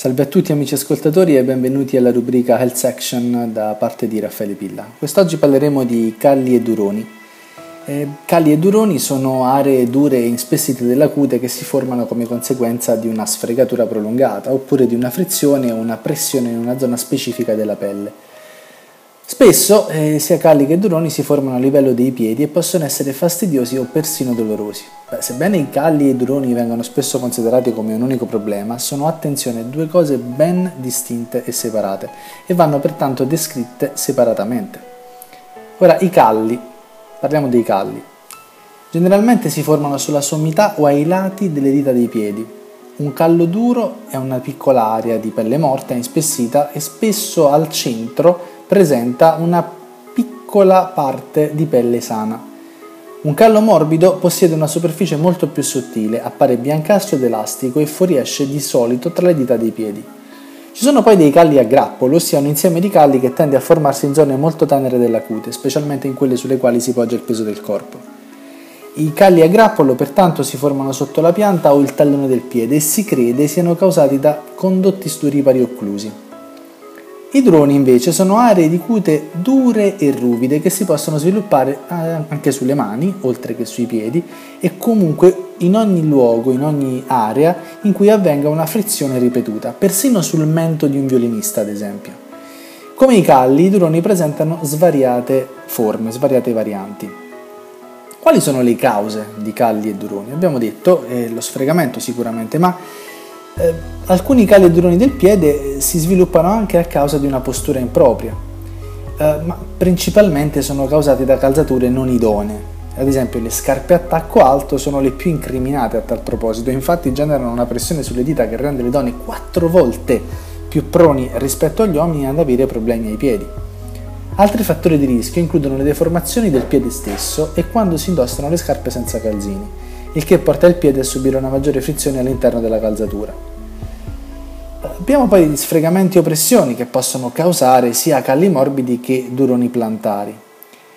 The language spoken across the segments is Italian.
Salve a tutti amici ascoltatori e benvenuti alla rubrica Health Section da parte di Raffaele Pilla. Quest'oggi parleremo di calli e duroni. Eh, calli e duroni sono aree dure e inspessite della cute che si formano come conseguenza di una sfregatura prolungata oppure di una frizione o una pressione in una zona specifica della pelle. Spesso eh, sia calli che duroni si formano a livello dei piedi e possono essere fastidiosi o persino dolorosi. Beh, sebbene i calli e i duroni vengano spesso considerati come un unico problema, sono attenzione due cose ben distinte e separate e vanno pertanto descritte separatamente. Ora, i calli, parliamo dei calli. Generalmente si formano sulla sommità o ai lati delle dita dei piedi. Un callo duro è una piccola area di pelle morta inspessita e spesso al centro presenta una piccola parte di pelle sana. Un callo morbido possiede una superficie molto più sottile, appare biancastro ed elastico e fuoriesce di solito tra le dita dei piedi. Ci sono poi dei calli a grappolo, ossia un insieme di calli che tende a formarsi in zone molto tenere della cute, specialmente in quelle sulle quali si poggia il peso del corpo. I calli a grappolo pertanto si formano sotto la pianta o il tallone del piede e si crede siano causati da condotti sturipari occlusi. I droni invece sono aree di cute dure e ruvide che si possono sviluppare eh, anche sulle mani, oltre che sui piedi, e comunque in ogni luogo, in ogni area in cui avvenga una frizione ripetuta, persino sul mento di un violinista ad esempio. Come i calli, i droni presentano svariate forme, svariate varianti. Quali sono le cause di calli e duroni? Abbiamo detto eh, lo sfregamento sicuramente, ma eh, alcuni cali duroni del piede eh, si sviluppano anche a causa di una postura impropria, eh, ma principalmente sono causati da calzature non idonee. Ad esempio le scarpe a tacco alto sono le più incriminate a tal proposito, infatti generano una pressione sulle dita che rende le donne quattro volte più proni rispetto agli uomini ad avere problemi ai piedi. Altri fattori di rischio includono le deformazioni del piede stesso e quando si indossano le scarpe senza calzini, il che porta il piede a subire una maggiore frizione all'interno della calzatura. Abbiamo poi gli sfregamenti o pressioni che possono causare sia calli morbidi che duroni plantari.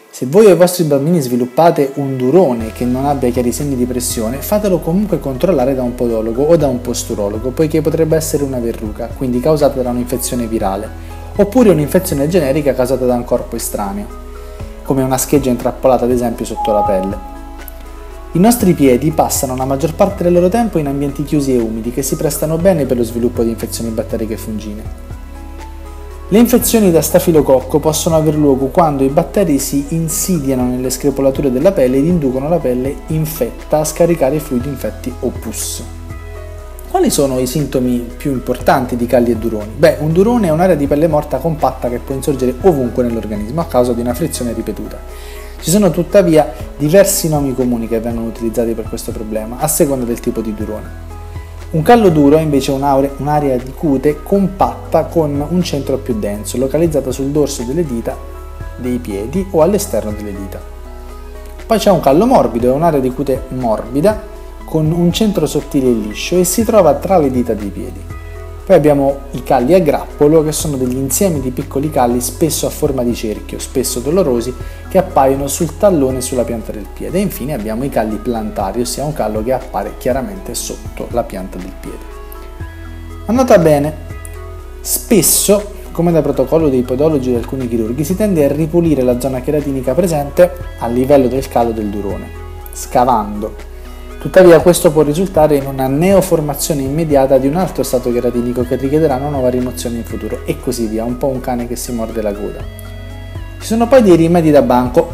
Se voi o i vostri bambini sviluppate un durone che non abbia chiari segni di pressione, fatelo comunque controllare da un podologo o da un posturologo, poiché potrebbe essere una verruca, quindi causata da un'infezione virale, oppure un'infezione generica causata da un corpo estraneo, come una scheggia intrappolata ad esempio sotto la pelle. I nostri piedi passano la maggior parte del loro tempo in ambienti chiusi e umidi che si prestano bene per lo sviluppo di infezioni batteriche e fungine. Le infezioni da stafilococco possono aver luogo quando i batteri si insidiano nelle screpolature della pelle ed inducono la pelle infetta a scaricare fluidi infetti o pus. Quali sono i sintomi più importanti di calli e duroni? Beh, un durone è un'area di pelle morta compatta che può insorgere ovunque nell'organismo a causa di una frizione ripetuta. Ci sono tuttavia diversi nomi comuni che vengono utilizzati per questo problema, a seconda del tipo di durone. Un callo duro è invece un'area di cute compatta con un centro più denso, localizzata sul dorso delle dita dei piedi o all'esterno delle dita. Poi c'è un callo morbido, è un'area di cute morbida con un centro sottile e liscio e si trova tra le dita dei piedi. Poi abbiamo i calli a grappolo, che sono degli insiemi di piccoli calli spesso a forma di cerchio, spesso dolorosi, che appaiono sul tallone e sulla pianta del piede. E infine abbiamo i calli plantari, ossia un callo che appare chiaramente sotto la pianta del piede. Andata bene, spesso, come da protocollo dei podologi e di alcuni chirurghi, si tende a ripulire la zona keratinica presente a livello del callo del durone, scavando Tuttavia questo può risultare in una neoformazione immediata di un altro stato keratinico che richiederà una nuova rimozione in futuro e così via, un po' un cane che si morde la coda. Ci sono poi dei rimedi da banco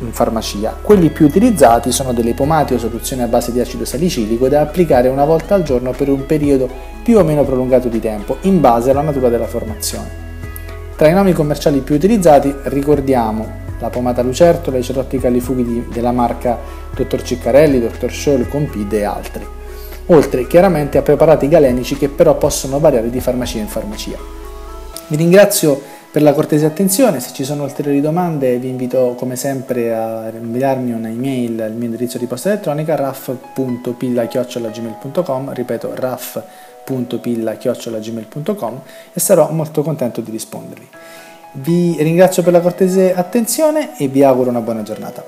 in farmacia. Quelli più utilizzati sono delle pomate o soluzioni a base di acido salicilico da applicare una volta al giorno per un periodo più o meno prolungato di tempo, in base alla natura della formazione. Tra i nomi commerciali più utilizzati ricordiamo la pomata lucertola, i cerotti califughi della marca Dr. Ciccarelli, Dr. Scholl, Compide e altri. Oltre chiaramente a preparati galenici che però possono variare di farmacia in farmacia. Vi ringrazio per la cortese attenzione, se ci sono ulteriori domande vi invito come sempre a inviarmi un'email al mio indirizzo di posta elettronica raff.pilla.gmail.com ripeto raff.pilla.gmail.com e sarò molto contento di rispondervi. Vi ringrazio per la cortese attenzione e vi auguro una buona giornata.